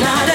not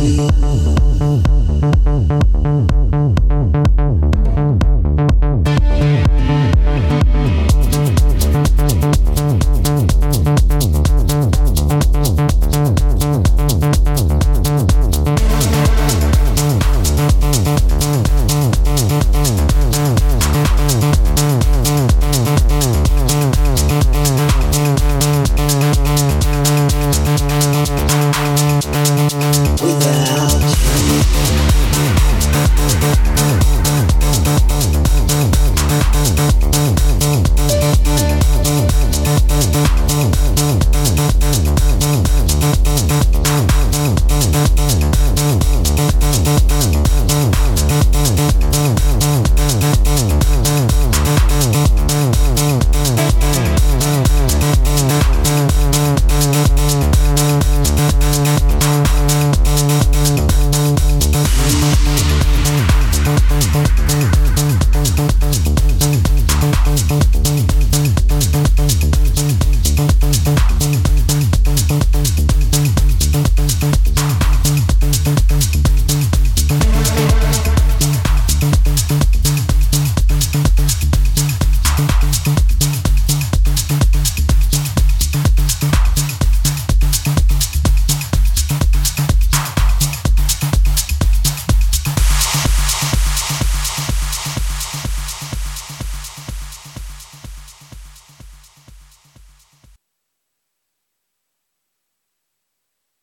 you.